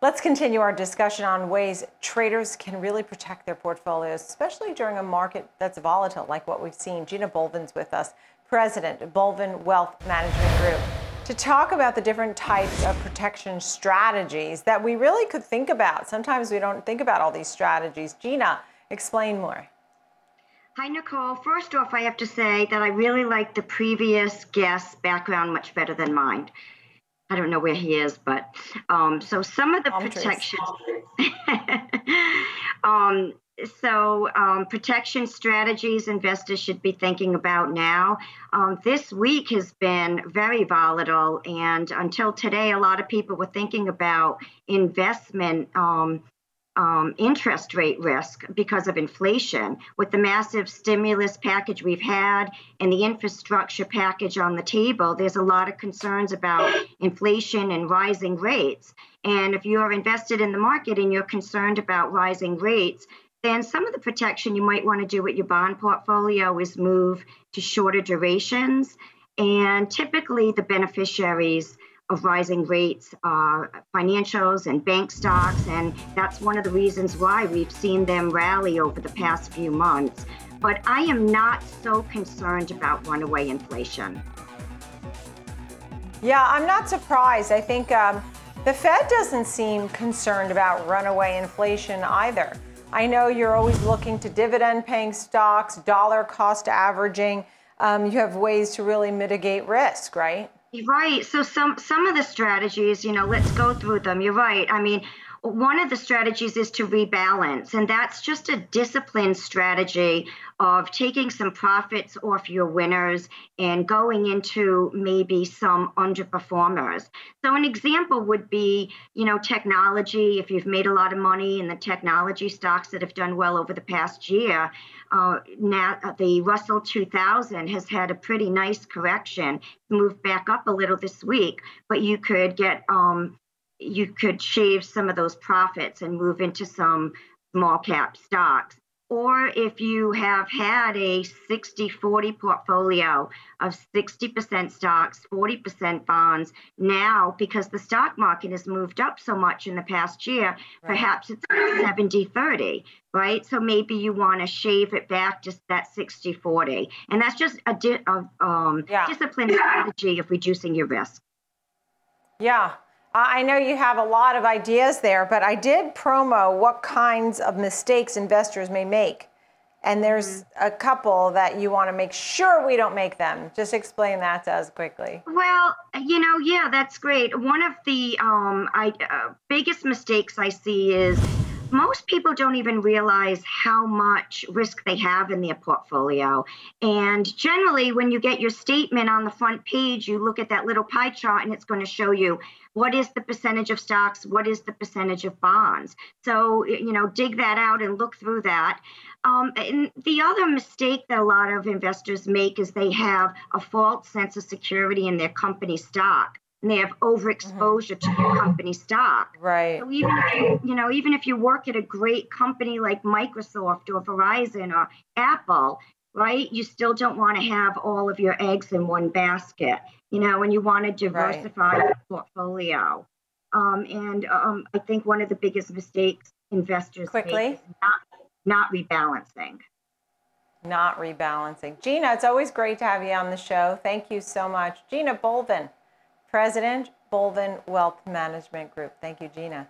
Let's continue our discussion on ways traders can really protect their portfolios, especially during a market that's volatile like what we've seen. Gina Bolvin's with us, President of Bolvin Wealth Management Group, to talk about the different types of protection strategies that we really could think about. Sometimes we don't think about all these strategies. Gina, explain more. Hi, Nicole. First off, I have to say that I really like the previous guest's background much better than mine. I don't know where he is, but um, so some of the protections. um, so um, protection strategies investors should be thinking about now. Um, this week has been very volatile, and until today, a lot of people were thinking about investment um, um, interest rate risk because of inflation. With the massive stimulus package we've had and the infrastructure package on the table, there's a lot of concerns about inflation and rising rates. And if you're invested in the market and you're concerned about rising rates, then some of the protection you might want to do with your bond portfolio is move to shorter durations. And typically, the beneficiaries of rising rates are financials and bank stocks, and that's one of the reasons why we've seen them rally over the past few months. But I am not so concerned about runaway inflation. Yeah, I'm not surprised. I think um, the Fed doesn't seem concerned about runaway inflation either. I know you're always looking to dividend paying stocks, dollar cost averaging. Um, you have ways to really mitigate risk, right? Right. So some some of the strategies, you know, let's go through them. You're right. I mean, one of the strategies is to rebalance, and that's just a disciplined strategy of taking some profits off your winners and going into maybe some underperformers. So, an example would be, you know, technology. If you've made a lot of money in the technology stocks that have done well over the past year, uh, now the Russell 2000 has had a pretty nice correction, moved back up a little this week, but you could get um, you could shave some of those profits and move into some small cap stocks. Or if you have had a 60 40 portfolio of 60% stocks, 40% bonds, now because the stock market has moved up so much in the past year, right. perhaps it's 70 30, right? So maybe you want to shave it back to that 60 40. And that's just a, di- a um, yeah. disciplined strategy of reducing your risk. Yeah, I know you have a lot of ideas there, but I did promo what kinds of mistakes investors may make. And there's mm-hmm. a couple that you want to make sure we don't make them. Just explain that to us quickly. Well, you know, yeah, that's great. One of the um, I, uh, biggest mistakes I see is most people don't even realize how much risk they have in their portfolio. And generally, when you get your statement on the front page, you look at that little pie chart and it's going to show you what is the percentage of stocks, what is the percentage of bonds. So, you know, dig that out and look through that. Um, and the other mistake that a lot of investors make is they have a false sense of security in their company stock and they have overexposure mm-hmm. to your company stock. Right. So even if you, you know, even if you work at a great company like Microsoft or Verizon or Apple, right, you still don't want to have all of your eggs in one basket, you know, and you want to diversify right. your portfolio. Um, and um, I think one of the biggest mistakes investors quickly make is not, not rebalancing. Not rebalancing. Gina, it's always great to have you on the show. Thank you so much. Gina Bolvin. President, Bolvin Wealth Management Group. Thank you, Gina.